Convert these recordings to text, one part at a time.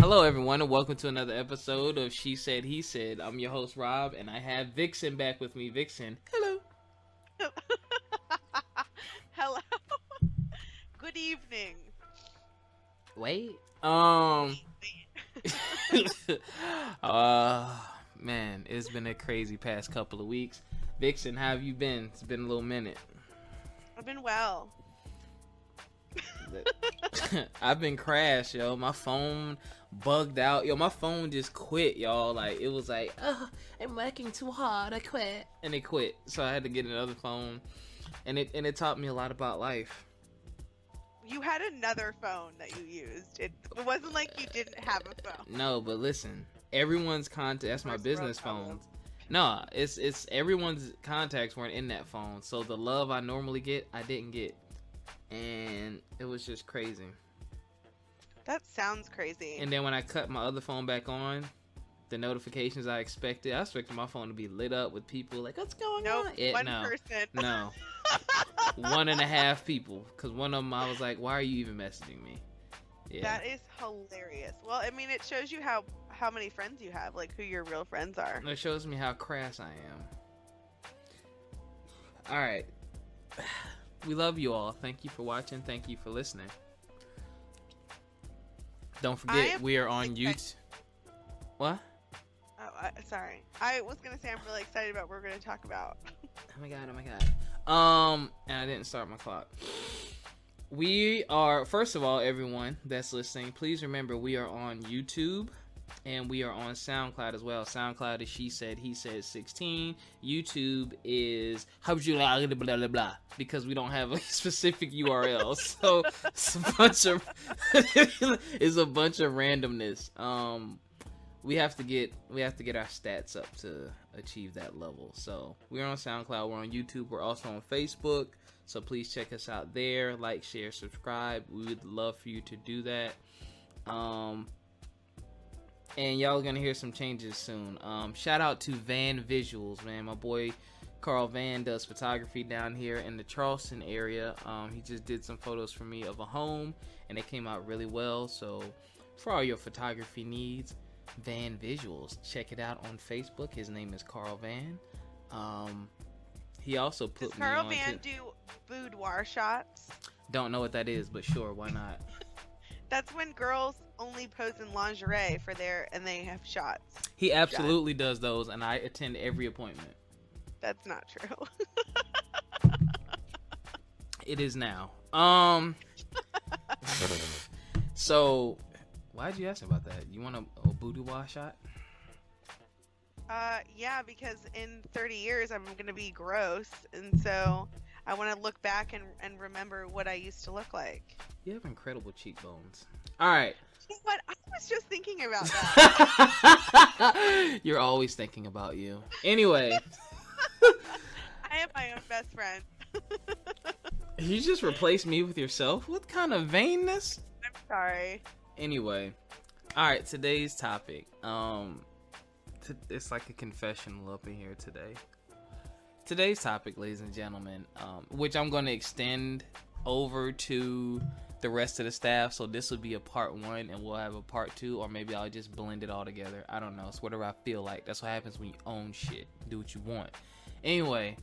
Hello, everyone, and welcome to another episode of She Said, He Said. I'm your host, Rob, and I have Vixen back with me. Vixen, hello. Hello. Good evening. Wait. Um. uh, man, it's been a crazy past couple of weeks. Vixen, how have you been? It's been a little minute. I've been well. I've been crashed, yo. My phone bugged out. Yo, my phone just quit, y'all. Like it was like, oh, I'm working too hard. I quit, and it quit. So I had to get another phone, and it and it taught me a lot about life. You had another phone that you used. It, it wasn't like you didn't have a phone. No, but listen, everyone's contact. That's my First business phone. No, it's it's everyone's contacts weren't in that phone, so the love I normally get, I didn't get, and it was just crazy. That sounds crazy. And then when I cut my other phone back on, the notifications I expected, I expected my phone to be lit up with people like, "What's going nope, on?" Yeah, one no, person. no, one and a half people. Because one of them, I was like, "Why are you even messaging me?" Yeah, That is hilarious. Well, I mean, it shows you how how many friends you have, like who your real friends are. it shows me how crass I am. All right, we love you all. Thank you for watching. Thank you for listening. Don't forget, we are on YouTube. What? Oh, I, sorry. I was gonna say I'm really excited about what we're gonna talk about. Oh my god, oh my god. Um, and I didn't start my clock. We are, first of all, everyone that's listening, please remember we are on YouTube and we are on SoundCloud as well. SoundCloud is She Said, He Said 16. YouTube is how would you blah blah blah blah because we don't have a specific URL. so it's a bunch of it's a bunch of randomness. Um, we have to get we have to get our stats up to achieve that level. So we're on SoundCloud, we're on YouTube, we're also on Facebook. So please check us out there. Like, share, subscribe. We would love for you to do that. Um and y'all are gonna hear some changes soon. Um shout out to Van Visuals, man. My boy Carl Van does photography down here in the Charleston area. Um, he just did some photos for me of a home, and it came out really well. So, for all your photography needs, Van Visuals. Check it out on Facebook. His name is Carl Van. Um, he also put Does me Carl on. Van to- do boudoir shots? Don't know what that is, but sure, why not? That's when girls only pose in lingerie for their and they have shots. He absolutely does those, and I attend every appointment. That's not true. It is now. Um. so, why'd you ask about that? You want a, a boudoir shot? Uh, yeah, because in 30 years I'm gonna be gross, and so I want to look back and and remember what I used to look like. You have incredible cheekbones. All right. Know what? I was just thinking about that. You're always thinking about you. Anyway, I am my own best friend. you just replaced me with yourself. What kind of vainness? I'm sorry. Anyway, all right. Today's topic. Um, t- it's like a confessional up in here today. Today's topic, ladies and gentlemen, um, which I'm going to extend over to the rest of the staff. So this will be a part one, and we'll have a part two, or maybe I'll just blend it all together. I don't know. It's whatever I feel like. That's what happens when you own shit. Do what you want. Anyway,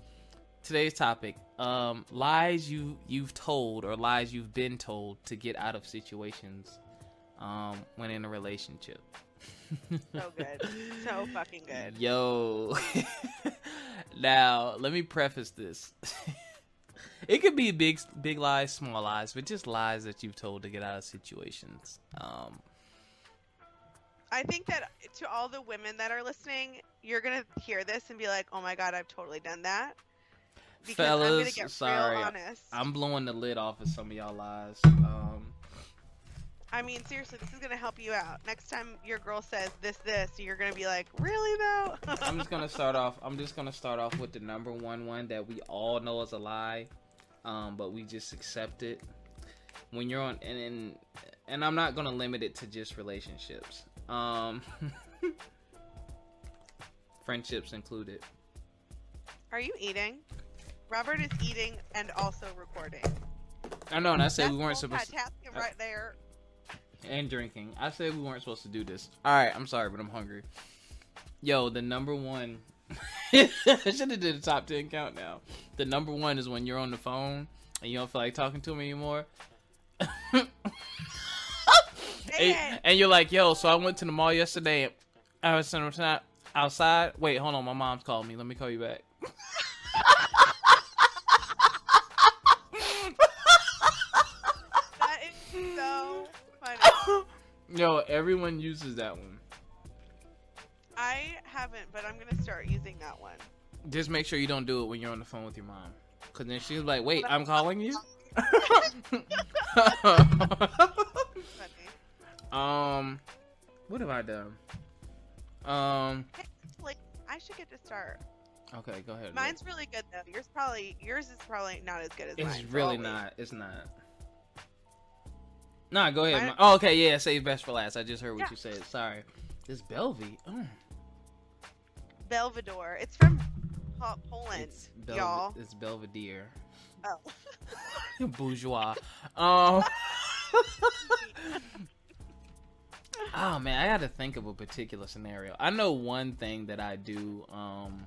today's topic: um, lies you you've told or lies you've been told to get out of situations um, when in a relationship. So good. So fucking good. Yo. now, let me preface this. it could be big big lies, small lies, but just lies that you've told to get out of situations. Um I think that to all the women that are listening, you're gonna hear this and be like, "Oh my god, I've totally done that." Because I'm Fellas, get sorry. I'm blowing the lid off of some of y'all lies. Um I mean, seriously, this is gonna help you out. Next time your girl says this, this, you're gonna be like, "Really though?" I'm just gonna start off. I'm just gonna start off with the number one one that we all know is a lie, um, but we just accept it. When you're on, and and, and I'm not gonna limit it to just relationships. Um, friendships included. Are you eating? Robert is eating and also recording. I know, and I said we weren't supposed. to... multitasking right there. and drinking. I said we weren't supposed to do this. All right, I'm sorry, but I'm hungry. Yo, the number one. I should have did a top ten count now. The number one is when you're on the phone and you don't feel like talking to me anymore. and, and you're like, yo, so I went to the mall yesterday. I was sitting outside. Wait, hold on. My mom's calling me. Let me call you back. that is so funny. Yo, everyone uses that one. I haven't, but I'm gonna start using that one. Just make sure you don't do it when you're on the phone with your mom. Cause then she's like, wait, I'm calling you? um, what have I done? Um, like I should get to start. Okay, go ahead. Mine's really good though. Yours probably yours is probably not as good as it's mine. It's really so not. It's not. Nah, go ahead. Mine... Oh, okay, yeah. Save best for last. I just heard what yeah. you said. Sorry. This Belvy. Oh. Belvedere. It's from Poland, it's Bel- y'all. It's Belvedere. Oh. Bourgeois. Um. oh man, I got to think of a particular scenario. I know one thing that I do. Um.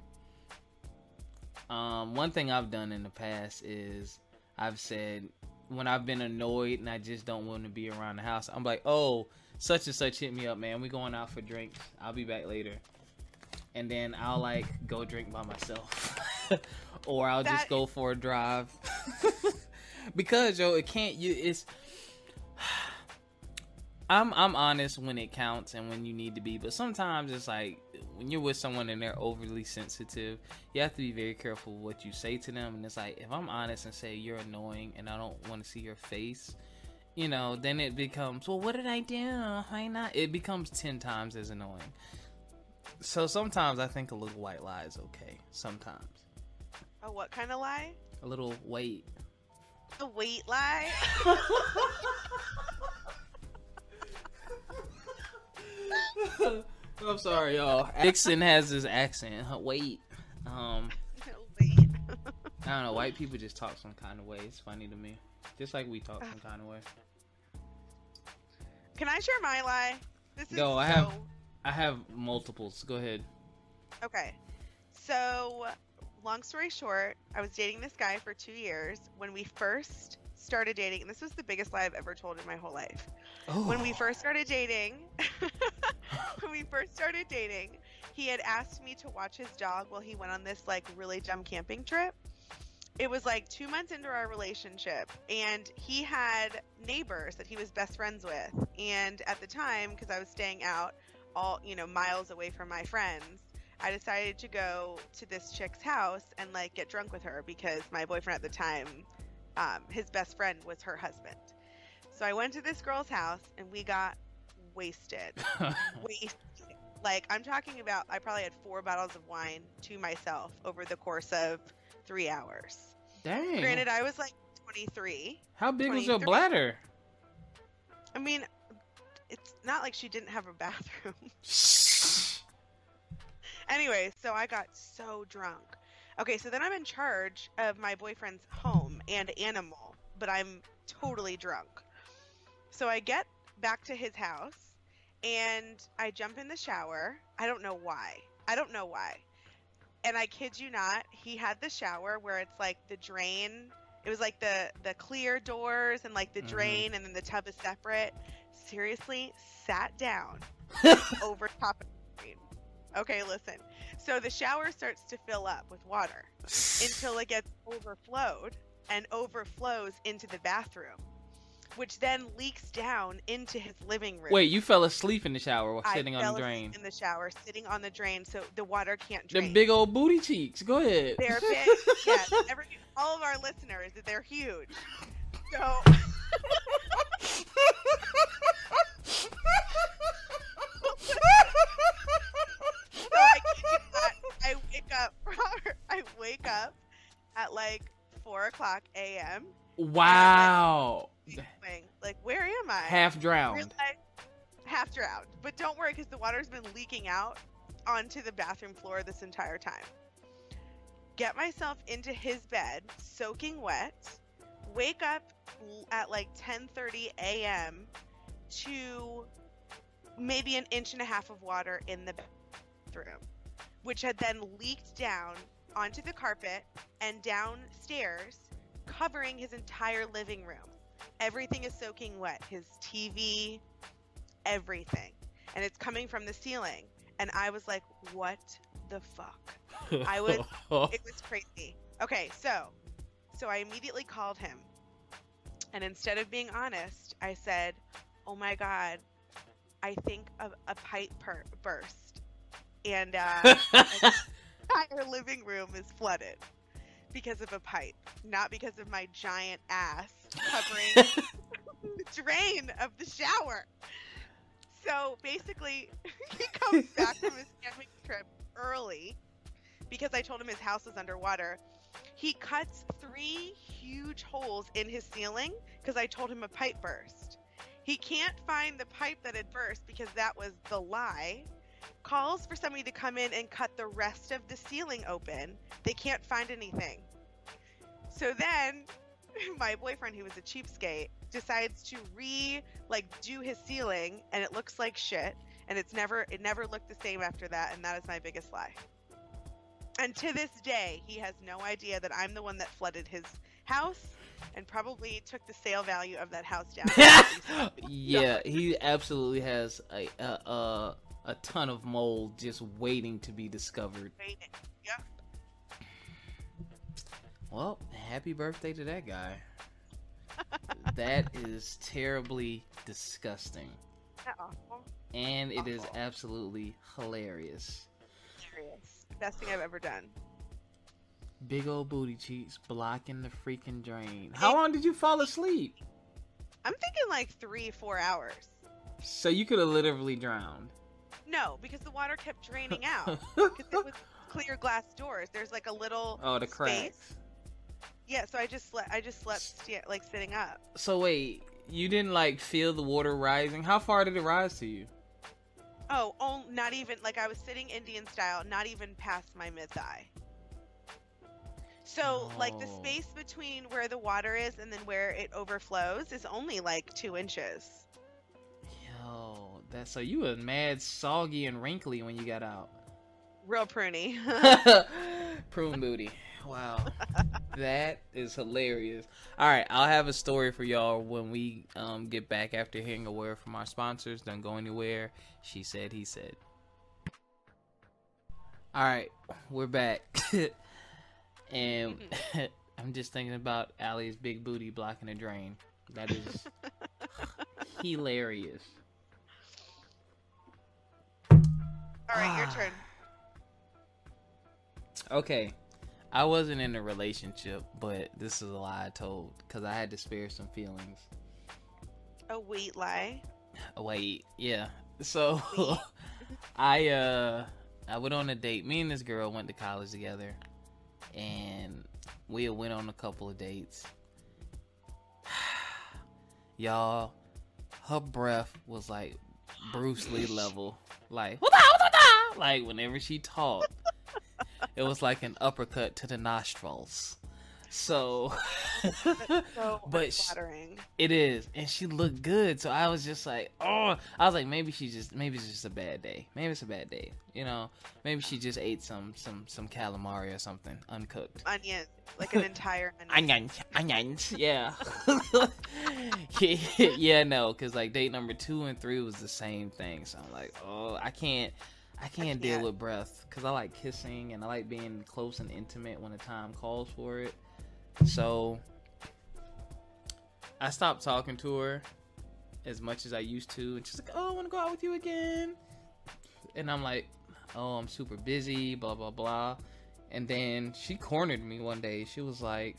Um. One thing I've done in the past is I've said when I've been annoyed and I just don't want to be around the house, I'm like, oh, such and such hit me up, man. We going out for drinks. I'll be back later. And then I'll like go drink by myself. or I'll that just go is- for a drive. because yo, it can't you it's I'm I'm honest when it counts and when you need to be, but sometimes it's like when you're with someone and they're overly sensitive, you have to be very careful what you say to them. And it's like if I'm honest and say you're annoying and I don't want to see your face, you know, then it becomes well, what did I do? Why not? It becomes ten times as annoying. So sometimes I think a little white lie is okay. Sometimes. A what kind of lie? A little wait. A wait lie. I'm sorry, y'all. Dixon has his accent. Wait. Um. Wait. I don't know. White people just talk some kind of way. It's funny to me. Just like we talk some kind of way. Can I share my lie? This is Go. I have. I have multiples. Go ahead. Okay. So, long story short, I was dating this guy for two years. When we first started dating, and this was the biggest lie I've ever told in my whole life. Oh. When we first started dating, when we first started dating, he had asked me to watch his dog while he went on this like really dumb camping trip. It was like two months into our relationship, and he had neighbors that he was best friends with. And at the time, because I was staying out all you know miles away from my friends, I decided to go to this chick's house and like get drunk with her because my boyfriend at the time, um, his best friend was her husband. So I went to this girl's house and we got wasted. wasted. Like I'm talking about I probably had four bottles of wine to myself over the course of three hours. Dang. Granted, I was like 23. How big 23. was your bladder? I mean, not like she didn't have a bathroom. anyway, so I got so drunk. Okay, so then I'm in charge of my boyfriend's home and animal, but I'm totally drunk. So I get back to his house and I jump in the shower. I don't know why. I don't know why. And I kid you not, he had the shower where it's like the drain. It was like the the clear doors and like the mm-hmm. drain and then the tub is separate. Seriously, sat down over top of the drain. Okay, listen. So the shower starts to fill up with water until it gets overflowed and overflows into the bathroom which then leaks down into his living room. Wait, you fell asleep in the shower while sitting on the drain? In the shower, sitting on the drain, so the water can't drain. The big old booty cheeks. Go ahead. They're big. yes, every, all of our listeners, they're huge. So. so I, I wake up. I wake up at like four o'clock a.m. Wow. Like, where am I? Half drowned. half drowned. But don't worry, because the water's been leaking out onto the bathroom floor this entire time. Get myself into his bed, soaking wet. Wake up at like 10:30 a.m. to maybe an inch and a half of water in the bathroom, which had then leaked down onto the carpet and downstairs, covering his entire living room. Everything is soaking wet his TV, everything. And it's coming from the ceiling. And I was like, what the fuck? I was, it was crazy. Okay, so, so I immediately called him. And instead of being honest, I said, oh my God, I think a, a pipe per- burst. And, uh, entire living room is flooded because of a pipe, not because of my giant ass covering the drain of the shower. So basically, he comes back from his camping trip early because I told him his house was underwater. He cuts three huge holes in his ceiling because I told him a pipe burst. He can't find the pipe that had burst because that was the lie calls for somebody to come in and cut the rest of the ceiling open. They can't find anything. So then my boyfriend who was a cheapskate decides to re like do his ceiling and it looks like shit and it's never it never looked the same after that and that is my biggest lie. And to this day, he has no idea that I'm the one that flooded his house and probably took the sale value of that house down. yeah, he absolutely has a, a, a a ton of mold just waiting to be discovered. Yep. Well, happy birthday to that guy. that is terribly disgusting. Awful. And it is absolutely hilarious. Hilarious. Best thing I've ever done. Big old booty cheeks blocking the freaking drain. How long did you fall asleep? I'm thinking like three, four hours. So you could have literally drowned. No, because the water kept draining out. Because it was clear glass doors. There's like a little oh the cracks. Space. Yeah, so I just slept. I just slept st- like sitting up. So wait, you didn't like feel the water rising? How far did it rise to you? Oh, oh not even like I was sitting Indian style, not even past my mid thigh. So oh. like the oh. space between where the water is and then where it overflows is only like two inches. Yo, that so you were mad soggy and wrinkly when you got out. Real pruny. Prune booty. Wow. that is hilarious. All right, I'll have a story for y'all when we um, get back after hearing a word from our sponsors. Don't go anywhere. She said, he said. All right, we're back. and I'm just thinking about Allie's big booty blocking a drain. That is hilarious. All right, your turn. Okay. I wasn't in a relationship, but this is a lie I told because I had to spare some feelings. A wait lie. A wait, yeah. So I uh I went on a date. Me and this girl went to college together, and we went on a couple of dates. Y'all, her breath was like Bruce Lee level, like like whenever she talked, it was like an uppercut to the nostrils. So, so but she, it is, and she looked good. So I was just like, oh, I was like, maybe she just, maybe it's just a bad day. Maybe it's a bad day. You know, maybe she just ate some, some, some calamari or something uncooked. Onion, like an entire onion. onions, onions. Yeah. yeah, yeah, no, because like date number two and three was the same thing. So I'm like, oh, I can't. I can't, I can't. deal with breath because I like kissing and I like being close and intimate when the time calls for it. So I stopped talking to her as much as I used to, and she's like, "Oh, I want to go out with you again," and I'm like, "Oh, I'm super busy," blah blah blah. And then she cornered me one day. She was like,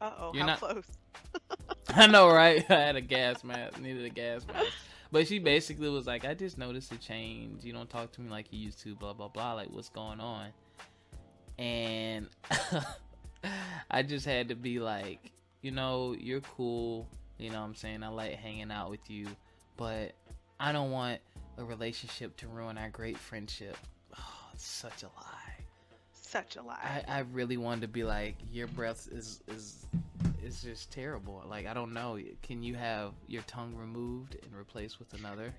"Uh oh, how not... close?" I know, right? I had a gas mask, needed a gas mask. But she basically was like, I just noticed a change. You don't talk to me like you used to, blah, blah, blah. Like, what's going on? And I just had to be like, you know, you're cool. You know what I'm saying? I like hanging out with you. But I don't want a relationship to ruin our great friendship. Oh, it's such a lie. Such a lie. I, I really wanted to be like, your breath is is it's just terrible. Like I don't know. Can you have your tongue removed and replaced with another?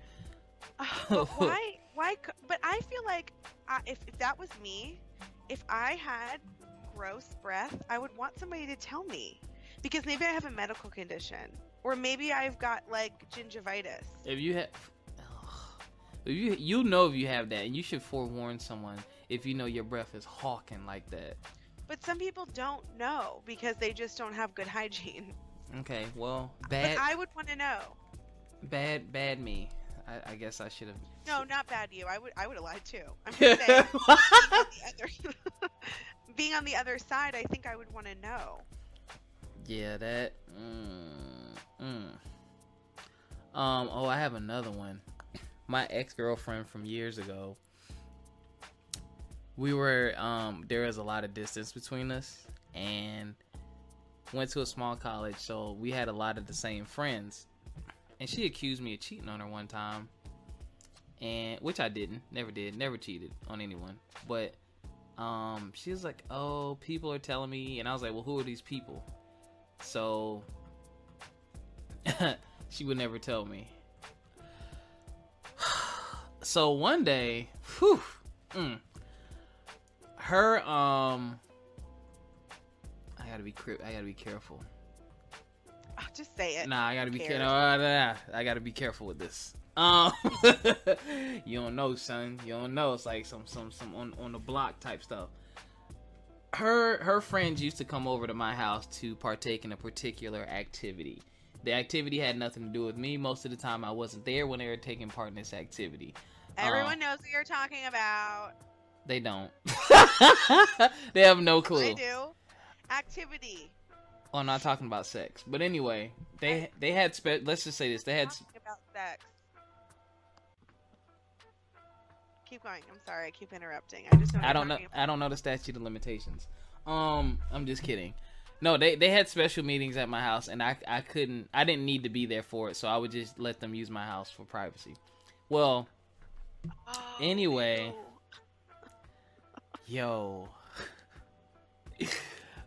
Uh, but why? Why? But I feel like I, if if that was me, if I had gross breath, I would want somebody to tell me because maybe I have a medical condition or maybe I've got like gingivitis. If you have, if you you'll know if you have that, and you should forewarn someone if you know your breath is hawking like that. But some people don't know because they just don't have good hygiene. Okay, well, But bad, I would want to know. bad, bad me. I, I guess I should have. No, not bad you. I would I would have lied too. I'm just saying. being, on the other, being on the other side, I think I would want to know. Yeah, that. Mm, mm. Um. Oh, I have another one. My ex girlfriend from years ago. We were um. There was a lot of distance between us, and went to a small college, so we had a lot of the same friends. And she accused me of cheating on her one time, and which I didn't, never did, never cheated on anyone. But um, she was like, "Oh, people are telling me," and I was like, "Well, who are these people?" So she would never tell me. So one day, whew, mm, her um, I gotta be I gotta be careful. Oh, just say it. Nah, I gotta be careful. cares? I gotta be careful with this. Um, you don't know, son. You don't know. It's like some some some on on the block type stuff. Her her friends used to come over to my house to partake in a particular activity. The activity had nothing to do with me. Most of the time, I wasn't there when they were taking part in this activity. Everyone knows what you're talking about. They don't. they have no clue. I do. Activity. Oh, I'm not talking about sex. But anyway, they they had spe- let's just say this. They had Talking about sex. Keep going. I'm sorry. I keep interrupting. I just what I don't know. about. I don't know the statute of limitations. Um, I'm just kidding. No, they they had special meetings at my house, and I I couldn't. I didn't need to be there for it, so I would just let them use my house for privacy. Well, Oh, Anyway. ew. Yo,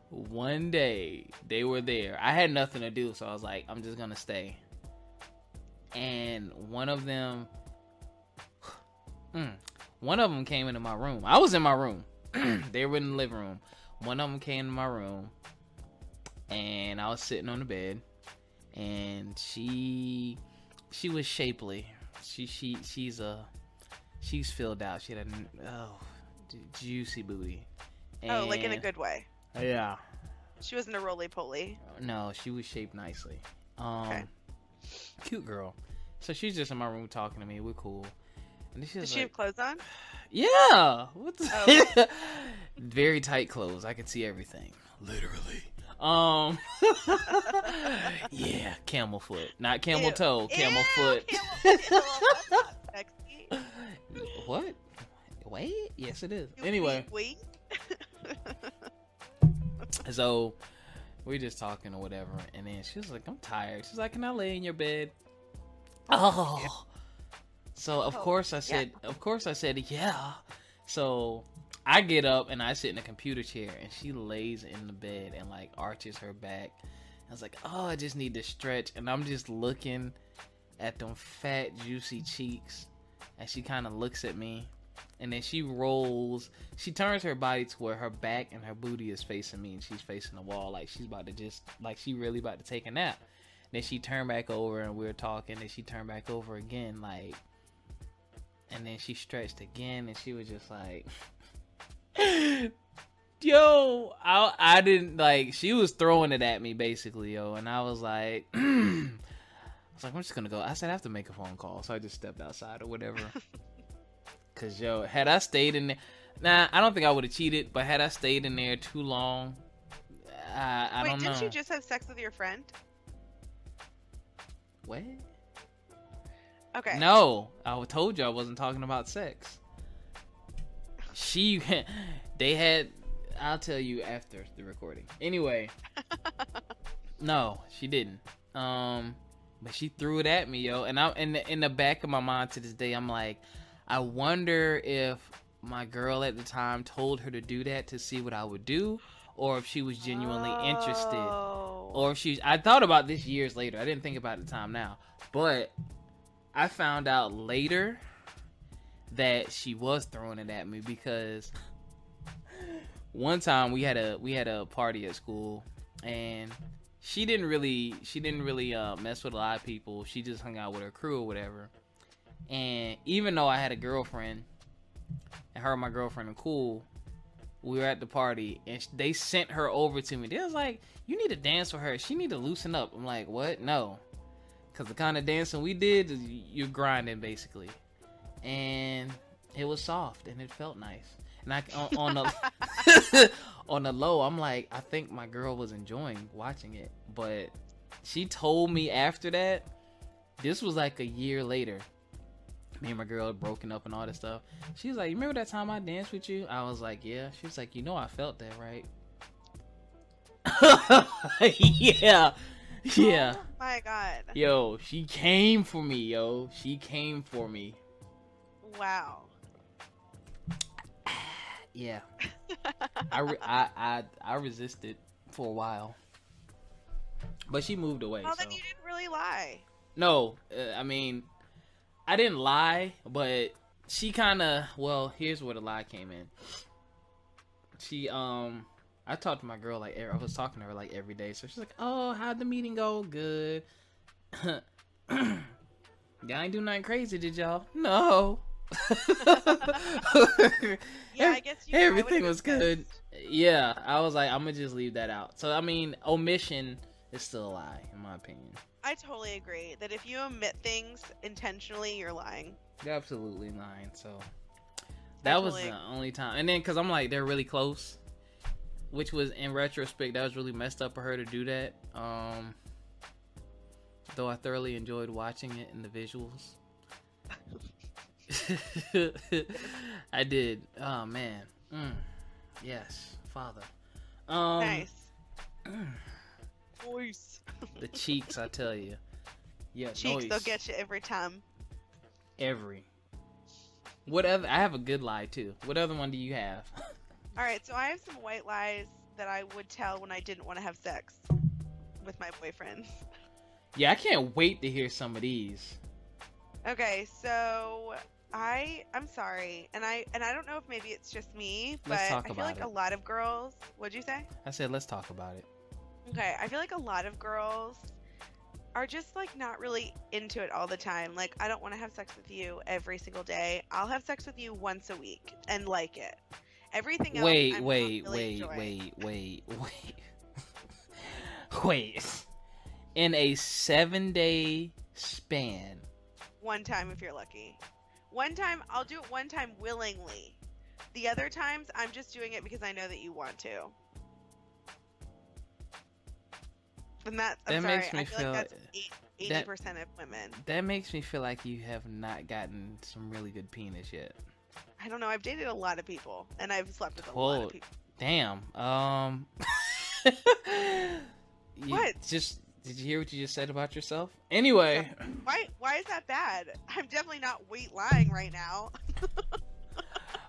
one day they were there. I had nothing to do, so I was like, I'm just gonna stay. And one of them, mm, one of them came into my room. I was in my room. they were in the living room. One of them came to my room, and I was sitting on the bed, and she, she was shapely. She she she's a, she's filled out. She had a oh, juicy booty. Oh, like in a good way. yeah. She wasn't a roly poly. No, she was shaped nicely. Um, Okay. cute girl. So she's just in my room talking to me. We're cool. And she's Did she like, have clothes on? "Yeah, what the Oh. very tight clothes. I could see everything, literally." Um, yeah, camel foot, not camel Ew. toe, camel Ew, foot. camel foot. Ew, that's not sexy. what? Wait, yes, it is. You Anyway, wait, So we're just talking or whatever, and then she was like, "I'm tired." She's like, "Can I lay in your bed?" Oh. So of Oh, course I said, of course I said, yeah. So I get up and I sit in a computer chair, and she lays in the bed and like arches her back. I was like, oh, I just need to stretch, and I'm just looking at them fat, juicy cheeks, and she kind of looks at me, and then she rolls. She turns her body to where her back and her booty is facing me, and she's facing the wall, like she's about to just, like she really about to take a nap. Then she turned back over, and we are talking. Then she turned back over again, like, and then she stretched again, and she was just like. Yo, I I didn't like. She was throwing it at me basically, yo, and I was like, I was like, I'm just gonna go. I said I have to make a phone call, so I just stepped outside or whatever. Cause yo, had I stayed in there, nah, I don't think I would have cheated. But had I stayed in there too long, I, I wait, don't know. Wait, didn't you just have sex with your friend? what? Okay. No, I told you I wasn't talking about sex. She, they had. I'll tell you after the recording. Anyway, no, she didn't. Um, but she threw it at me, yo, and I in the, in the back of my mind to this day, I'm like, I wonder if my girl at the time told her to do that to see what I would do, or if she was genuinely interested. or if she. I thought about this years later. I didn't think about the time now, but I found out later that she was throwing it at me because one time we had a we had a party at school and she didn't really she didn't really uh, mess with a lot of people. She just hung out with her crew or whatever. And even though I had a girlfriend, and her and my girlfriend are cool, we were at the party and they sent her over to me. They was like, "You need to dance with her. She need to loosen up." I'm like, "What? No." Cause the kind of dancing we did, you're grinding basically, and it was soft and it felt nice. And I on, on the on the low, I'm like, I think my girl was enjoying watching it, but she told me after that. This was like a year later. Me and my girl broken up and all this stuff. She was like, "You remember that time I danced with you?" I was like, "Yeah." She was like, "You know, I felt that, right?" yeah, yeah. Oh my god. Yo, she came for me, yo. She came for me. Wow. Yeah. I, re- I I I resisted for a while, but she moved away. Well, so. then you didn't really lie. No, uh, I mean, I didn't lie, but she kind of. Well, here's where the lie came in. She um, I talked to my girl like I was talking to her like every day, so she's like, "Oh, how'd the meeting go? Good." y'all ain't do nothing crazy, did y'all? No. Yeah, I guess you, everything was good. Yeah, I was like, I'm gonna just leave that out. So I mean, omission is still a lie, in my opinion. I totally agree that if you omit things intentionally, you're lying. You're absolutely lying. So that was the only time. And then, cause I'm like, they're really close, which was in retrospect, that was really messed up for her to do that. Um, though I thoroughly enjoyed watching it in the visuals. I did. Oh man. Mm. Yes, father. Um, nice. Voice. the cheeks, I tell you. Yeah, Cheeks, noise. they'll get you every time. every. What other? I have a good lie too. What other one do you have? All right, so I have some white lies that I would tell when I didn't want to have sex with my boyfriend. yeah, I can't wait to hear some of these. Okay, so I I'm sorry, and I and I don't know if maybe it's just me, but Let's talk I feel like it. a lot of girls. What'd you say? I said let's talk about it. Okay, I feel like a lot of girls are just like not really into it all the time. Like, I don't want to have sex with you every single day. I'll have sex with you once a week and like it. Everything else. Wait, I'm wait, really wait, enjoying. wait, wait, wait, wait. In a seven-day span, One time if you're lucky. One time, I'll do it one time willingly. The other times, I'm just doing it because I know that you want to. And that, I'm That sorry, makes me I feel, feel- like that's 80% of women. that makes me feel like you have not gotten some really good penis yet. I don't know. I've dated a lot of people, and I've slept with a lot of people. Damn. Um. What? Just did you hear what you just said about yourself? Anyway, Why? Why is that bad? I'm definitely not weight lying right now.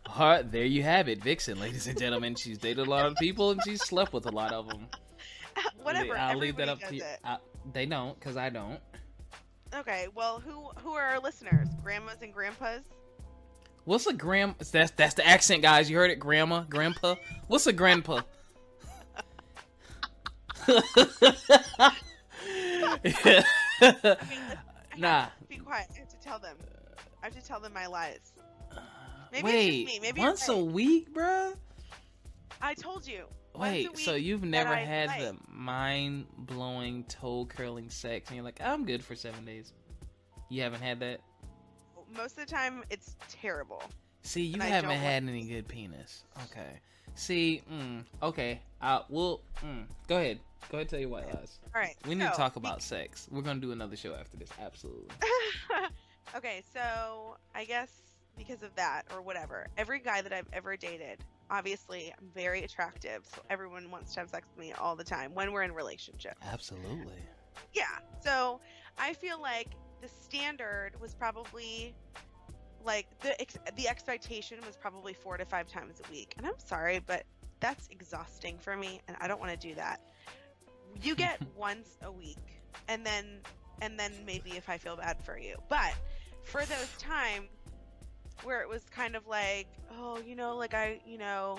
Huh, there you have it, Vixen, ladies and gentlemen. She's dated a lot of people and she's slept with a lot of them. Whatever. I'll leave that up to you. I, they don't, cause I don't. Okay. Well, who who are our listeners? Grandmas and grandpas? What's a gram? That's that's the accent, guys. You heard it, grandma, grandpa. What's a grandpa? Nah. Be quiet. I have to tell them. I have to tell them my lies. Maybe it's just me. Maybe once a week, bruh? I told you. Wait, so you've never had like. the mind blowing, toe curling sex, and you're like, I'm good for seven days. You haven't had that? Most of the time, it's terrible. See, you haven't had any good penis. Okay. See, mm, okay. Uh, we'll, mm, go ahead. Go ahead, tell your white lies. All right. We need to talk about sex. We're gonna do another show after this. Absolutely. okay, so I guess because of that or whatever, every guy that I've ever dated, obviously, I'm very attractive, so everyone wants to have sex with me all the time when we're in a relationship. Absolutely. Yeah. So I feel like the standard was probably like the ex- the expectation was probably four to five times a week, and I'm sorry, but that's exhausting for me, and I don't want to do that. You get once a week, and then and then maybe if I feel bad for you. But for those times where it was kind of like, oh, you know, like I, you know,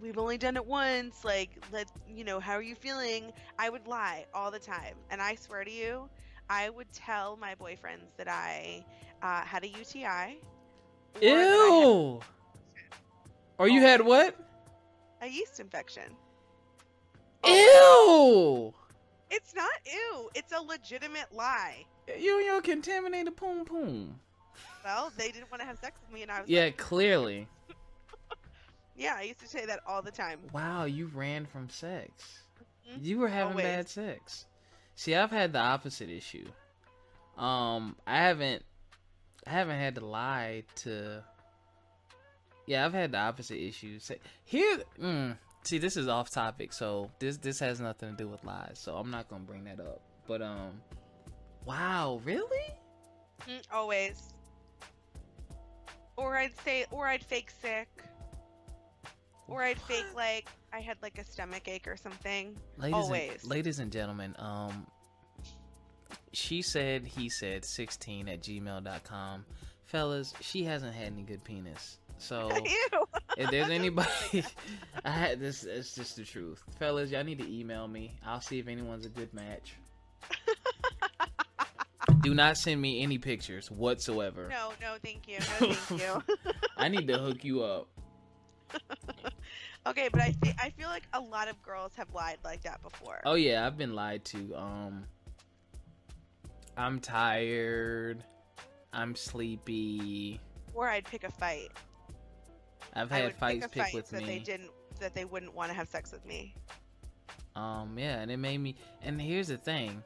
we've only done it once. Like, let you know, how are you feeling? I would lie all the time, and I swear to you, I would tell my boyfriends that I uh, had a UTI. or that I had Ew. Or you had what? a yeast infection. Ew. It's not ew. It's a legitimate lie. You your contaminated poom poom. Well, they didn't want to have sex with me, and I was Yeah, like, clearly. yeah, I used to say that all the time. Wow, you ran from sex. Mhm. You were having Always. bad sex. See, I've had the opposite issue. Um, I haven't, I haven't had to lie to. Yeah, I've had the opposite issue. Say- Here, mm, see, this is off topic, so this this has nothing to do with lies, so I'm not gonna bring that up. But um, wow, really? Mm, always. Or I'd say, or I'd fake sick. Or I'd fake like I had like a stomach ache or something. Ladies Always. And, ladies and gentlemen, um, she said, he said, 16 at gmail.com. Fellas, she hasn't had any good penis. So if there's anybody, I had this, it's just the truth. Fellas, y'all need to email me. I'll see if anyone's a good match. Do not send me any pictures whatsoever. no, no, thank you. No, thank you. I need to hook you up. okay, but I I feel like a lot of girls have lied like that before. Oh yeah, I've been lied to. Um, I'm tired. I'm sleepy. Or I'd pick a fight. I've had fights pick fight with that me. they didn't that they wouldn't want to have sex with me. Um, yeah, and it made me. And here's the thing.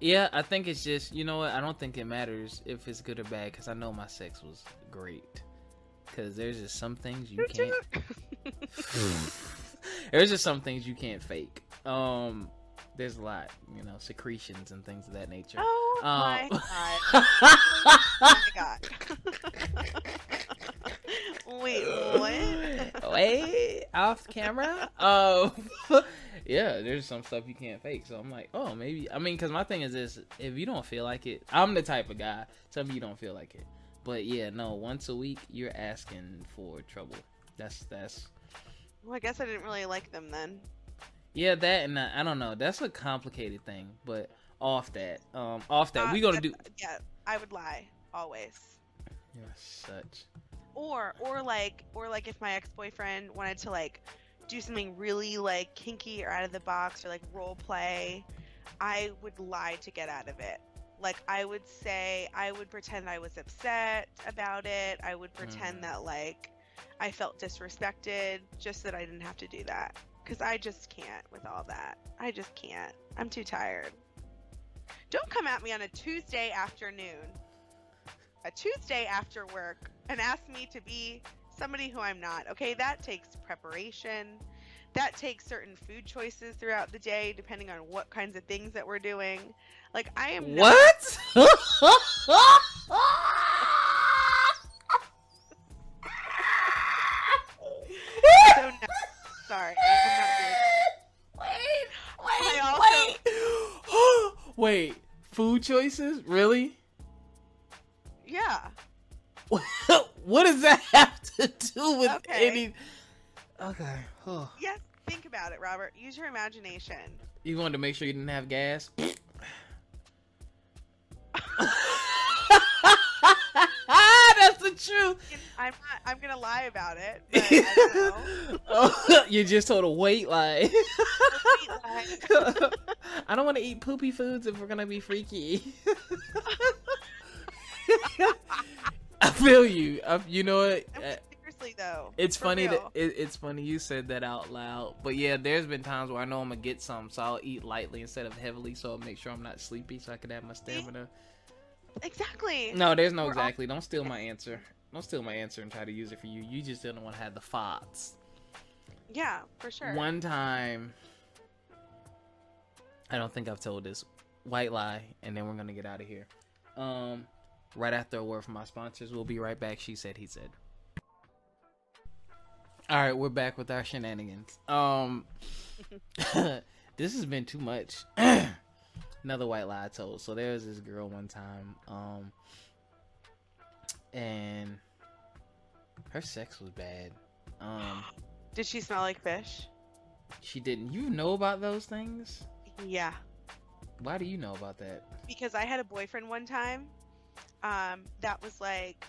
Yeah, I think it's just you know what. I don't think it matters if it's good or bad because I know my sex was great. Because there's just some things you can't. there's just some things you can't fake. Um, there's a lot, you know, secretions and things of that nature. Oh Um, my god. Oh my god. Wait, what? Wait, off camera. Um, yeah, there's some stuff you can't fake. So I'm like, oh, maybe. I mean, because my thing is this: if you don't feel like it, I'm the type of guy. Tell me you don't feel like it. But yeah, no, once a week you're asking for trouble. That's that's Well, I guess I didn't really like them then. yeah, that and uh, I don't know. That's a complicated thing. But off that, um, off that, Uh, we gonna do. Yeah, I would lie always. You're such. Or or like or like if my ex boyfriend wanted to like do something really like kinky or out of the box or like role play, I would lie to get out of it. Like I would say I would pretend I was upset about it. I would pretend Mhm. that like I felt disrespected just that I didn't have to do that. Cause I just can't with all that. I just can't. I'm too tired. Don't come at me on a Tuesday afternoon, a Tuesday after work, and ask me to be somebody who I'm not. Okay, that takes preparation. That takes certain food choices throughout the day, depending on what kinds of things that we're doing. Like I am not What? so no, sorry. I'm not doing Wait, also... wait, wait. Food choices? Really? Yeah. what does that have to do with Okay. any? Okay. Oh. Yes, think about it, Robert. Use your imagination. You wanted to make sure you didn't have gas. That's the truth. I'm not I'm gonna lie about it, but I don't know. oh, you just told a weight lie. Lie. I don't want to eat poopy foods if we're gonna be freaky. I feel you. I, you know what? Seriously though. It's funny real. that it, it's funny you said that out loud. But yeah, there's been times where I know I'm gonna get some, so I'll eat lightly instead of heavily, so I'll make sure I'm not sleepy, so I can have my stamina. Exactly. No, there's no We're all- exactly. Don't steal my answer. Don't steal my answer and try to use it for you. You just didn't want to have the thoughts. Yeah, for sure. One time, I don't think I've told this white lie, and then we're gonna get out of here. Um, right after a word from my sponsors, we'll be right back. She said, he said. All right, we're back with our shenanigans. Um, this has been too much. Another white lie I told. So there was this girl one time, um, and her sex was bad. Um, Did she smell like fish? she didn't. You know about those things? Yeah. Why do you know about that? because I had a boyfriend one time um, that was like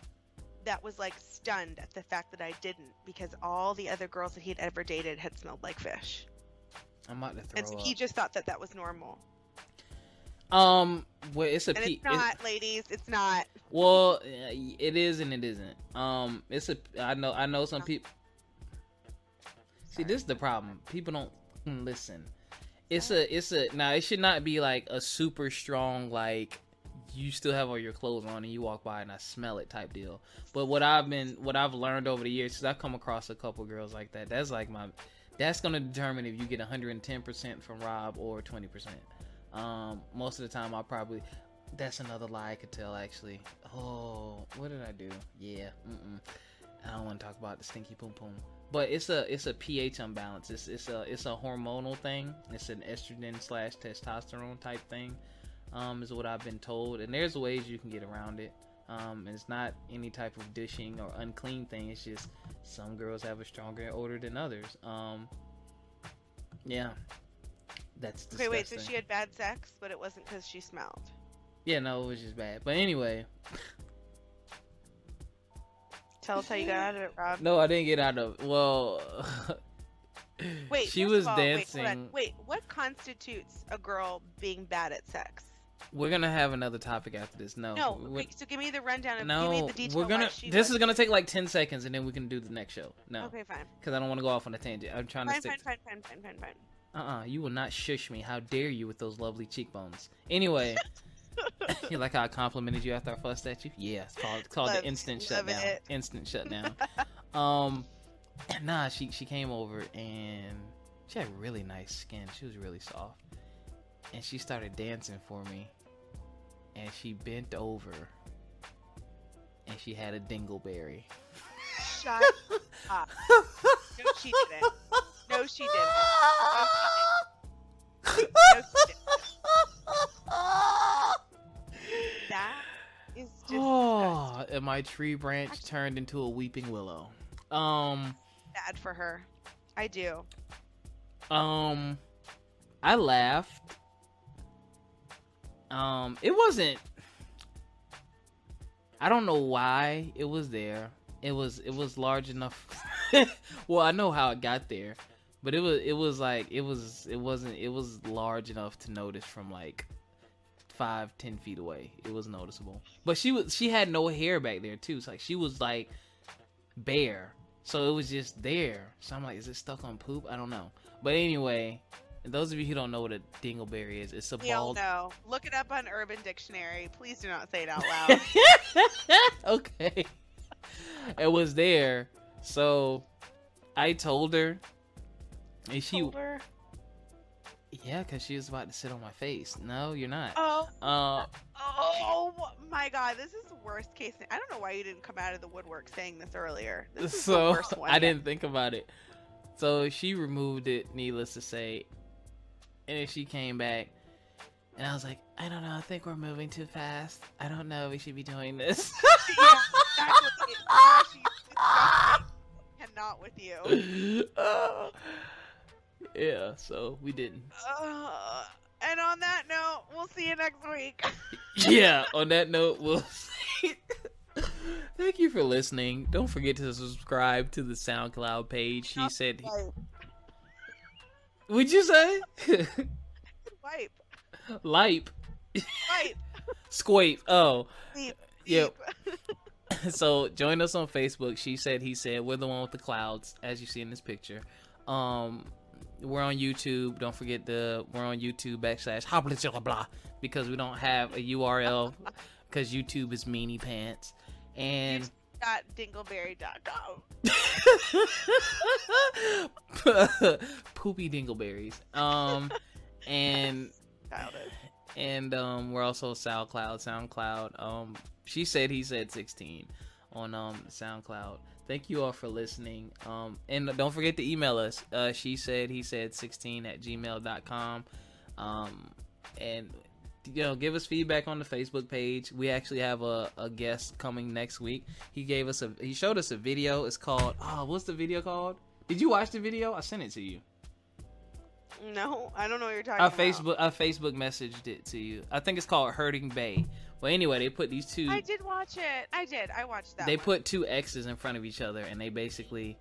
that was like stunned at the fact that I didn't because all the other girls that he had ever dated had smelled like fish, I'm about to throw and so up. he just thought that that was normal. Um, well, it's a And it's not, ladies. It's not. Well, it is and it isn't. Um, it's a. I know. I know some people. See, this is the problem. People don't listen. It's a. It's a. Now, it should not be like a super strong like. You still have all your clothes on and you walk by and I smell it type deal. But what I've been, what I've learned over the years, because I've come across a couple girls like that. That's like my. That's gonna determine if you get 110% from Rob or 20%. Um, most of the time, I'll probably. That's another lie I could tell actually. Oh, what did I do? Yeah, mm-mm. I don't want to talk about the stinky poom poom. But it's a it's a pH imbalance. It's it's a it's a hormonal thing. It's an estrogen slash testosterone type thing. Um, is what I've been told. And there's ways you can get around it. Um, and it's not any type of dishing or unclean thing. It's just some girls have a stronger odor than others. Um, yeah, that's Okay, wait. So she had bad sex, but it wasn't because she smelled. Yeah, no, it was just bad. But anyway, Tell us how you got out of it, Rob. no, I didn't get out of. Well, Wait. she was all, wait, dancing. Wait, what constitutes a girl being bad at sex? We're gonna have another topic after this. No, No. we're- so give me the rundown of. no, give me the detail. we're gonna. This was- is gonna take like ten seconds, and then we can do the next show. No, Okay, fine. because I don't want to go off on a tangent. I'm trying Fine, to stick. fine, fine, fine, fine, fine, fine. Uh, uh you will not shush me. How dare you with those lovely cheekbones? Anyway, you like how I complimented you after I fussed at you? Yeah, it's called, it's called Love- the instant shutdown. it. Instant shutdown. um, nah, she she came over and she had really nice skin. She was really soft, and she started dancing for me, and she bent over, and she had a dingleberry. Shut up. No, she didn't. No, she didn't. No, she didn't. No, she didn't. That is just Oh, and my tree branch turned into a weeping willow. Um, bad for her. I do. um, I laughed. Um, it wasn't. I don't know why it was there. It was it was large enough. well, I know how it got there, but it was it was like it was it wasn't it was large enough to notice from like five ten feet away. It was noticeable. But she was she had no hair back there too. So like she was like bare, so it was just there. So I'm like, is it stuck on poop? I don't know. But anyway, those of you who don't know what a dingleberry is, it's a We bald. know. Look it up on Urban Dictionary. Please do not say it out loud. okay. It was there. So I told her. And she, Told her. yeah, because she was about to sit on my face. No, you're not. Oh, Uh, oh my God! This is the worst case. I don't know why you didn't come out of the woodwork saying this earlier. This is the so worst one. I yet. didn't think about it. So she removed it, needless to say. And then she came back. And I was like, I don't know. I think we're moving too fast. I don't know. We should be doing this. Yeah, you with you. Uh, yeah, so we didn't. Uh, and on that note, we'll see you next week. yeah, on that note, we'll see. Thank you for listening. Don't forget to subscribe to the SoundCloud page. She said. Would you say? Wipe. Lipe. Wipe. Squape. Oh. Yep. So join us on Facebook. She said, he said, we're the one with the clouds, as you see in this picture. Um, we're on YouTube. Don't forget the we're on YouTube backslash blah blah because we don't have a URL because YouTube is meanie pants and Dot dingleberry.com. poopy dingleberries. Um, and and um, we're also SoundCloud. SoundCloud. Um, she said he said 16 on um SoundCloud. Thank you all for listening. Um, and don't forget to email us. Uh, she said, he said 16 at gmail.com. Um, and you know, give us feedback on the Facebook page. We actually have a, a guest coming next week. He gave us a he showed us a video. It's called oh, what's the video called? Did you watch the video? I sent it to you. No, I don't know what you're talking I about. Facebook I Facebook messaged it to you. I think it's called Hurting Bay. Well, anyway, they put these two. I did watch it. I did. I watched that. they one. put two X's in front of each other, and they basically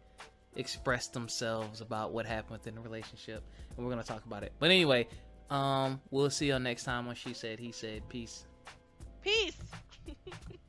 expressed themselves about what happened within the relationship, and we're gonna talk about it. But anyway, um, we'll see you next time When She Said, He Said. Peace. Peace.